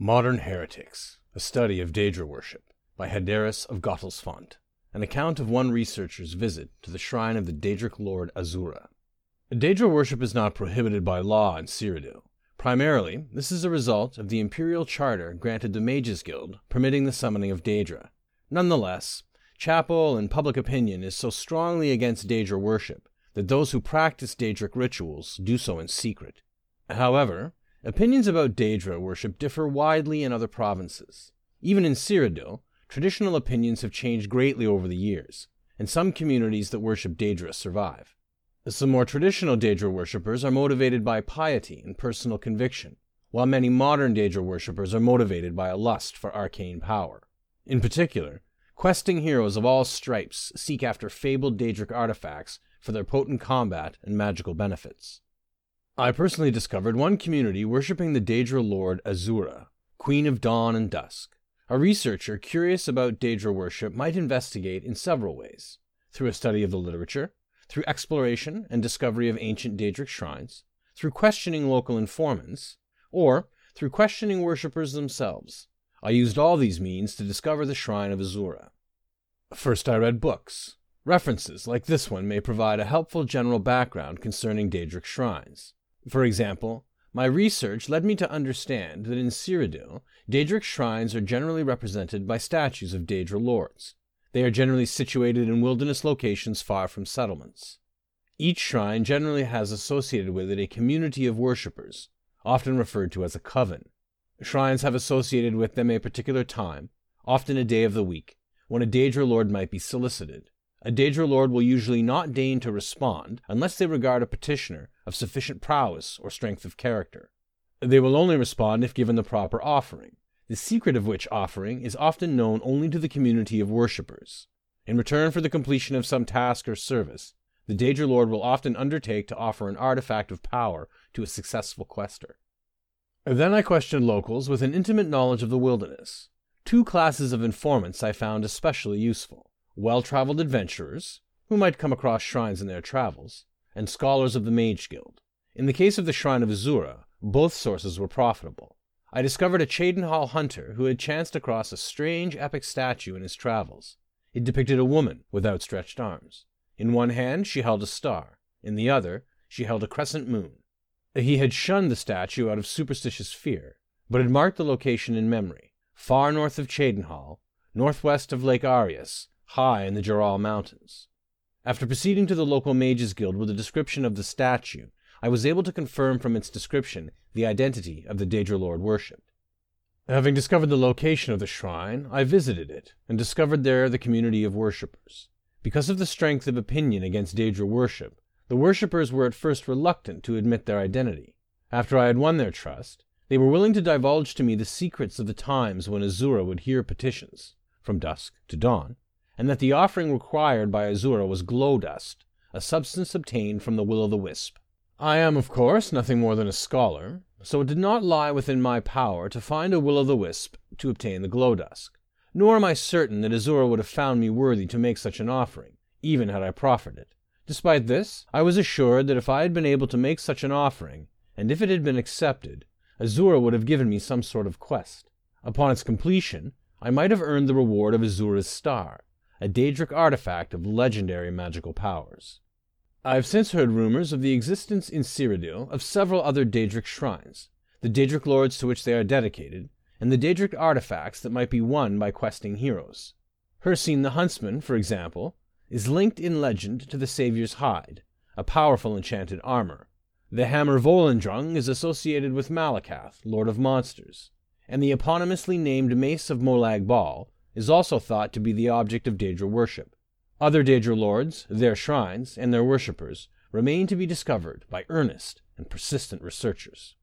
Modern Heretics, a study of Daedra worship, by Haderus of Gottlesfont, an account of one researcher's visit to the shrine of the Daedric lord Azura. Daedra worship is not prohibited by law in Cyrodiil. Primarily, this is a result of the imperial charter granted the Mages Guild permitting the summoning of Daedra. Nonetheless, chapel and public opinion is so strongly against Daedra worship that those who practice Daedric rituals do so in secret. However, Opinions about Daedra worship differ widely in other provinces. Even in Cyrodiil, traditional opinions have changed greatly over the years, and some communities that worship Daedra survive. Some more traditional Daedra worshippers are motivated by piety and personal conviction, while many modern Daedra worshippers are motivated by a lust for arcane power. In particular, questing heroes of all stripes seek after fabled Daedric artifacts for their potent combat and magical benefits. I personally discovered one community worshipping the Daedra Lord Azura, Queen of Dawn and Dusk. A researcher curious about Daedra worship might investigate in several ways through a study of the literature, through exploration and discovery of ancient Daedric shrines, through questioning local informants, or through questioning worshippers themselves. I used all these means to discover the shrine of Azura. First, I read books. References like this one may provide a helpful general background concerning Daedric shrines. For example, my research led me to understand that in Cyrodiil, Daedric shrines are generally represented by statues of Daedra lords. They are generally situated in wilderness locations far from settlements. Each shrine generally has associated with it a community of worshippers, often referred to as a coven. Shrines have associated with them a particular time, often a day of the week, when a Daedra lord might be solicited. A Daedra lord will usually not deign to respond unless they regard a petitioner of sufficient prowess or strength of character. They will only respond if given the proper offering, the secret of which offering is often known only to the community of worshippers. In return for the completion of some task or service, the Daedra Lord will often undertake to offer an artifact of power to a successful quester. Then I questioned locals with an intimate knowledge of the wilderness. Two classes of informants I found especially useful well traveled adventurers, who might come across shrines in their travels, and scholars of the Mage Guild. In the case of the Shrine of Azura, both sources were profitable. I discovered a Cheydinhal hunter who had chanced across a strange epic statue in his travels. It depicted a woman with outstretched arms. In one hand she held a star, in the other she held a crescent moon. He had shunned the statue out of superstitious fear, but had marked the location in memory, far north of Cheydinhal, northwest of Lake Arrius, high in the Jerall Mountains. After proceeding to the local Mages Guild with a description of the statue, I was able to confirm from its description the identity of the Daedra Lord worshipped. Having discovered the location of the shrine, I visited it and discovered there the community of worshippers. Because of the strength of opinion against Daedra worship, the worshippers were at first reluctant to admit their identity. After I had won their trust, they were willing to divulge to me the secrets of the times when Azura would hear petitions, from dusk to dawn, and that the offering required by Azura was glow dust, a substance obtained from the will o' the wisp. I am, of course, nothing more than a scholar, so it did not lie within my power to find a will o' the wisp to obtain the glow dust. Nor am I certain that Azura would have found me worthy to make such an offering, even had I proffered it. Despite this, I was assured that if I had been able to make such an offering, and if it had been accepted, Azura would have given me some sort of quest. Upon its completion, I might have earned the reward of Azura's star, a Daedric artifact of legendary magical powers. I have since heard rumors of the existence in Cyrodiil of several other Daedric shrines, the Daedric lords to which they are dedicated, and the Daedric artifacts that might be won by questing heroes. Hircine the Huntsman, for example, is linked in legend to the Saviour's hide, a powerful enchanted armor. The hammer Volendrung is associated with Malacath, Lord of Monsters, and the eponymously named Mace of Molag Bal is also thought to be the object of Daedra worship. Other Daedra lords, their shrines, and their worshippers remain to be discovered by earnest and persistent researchers.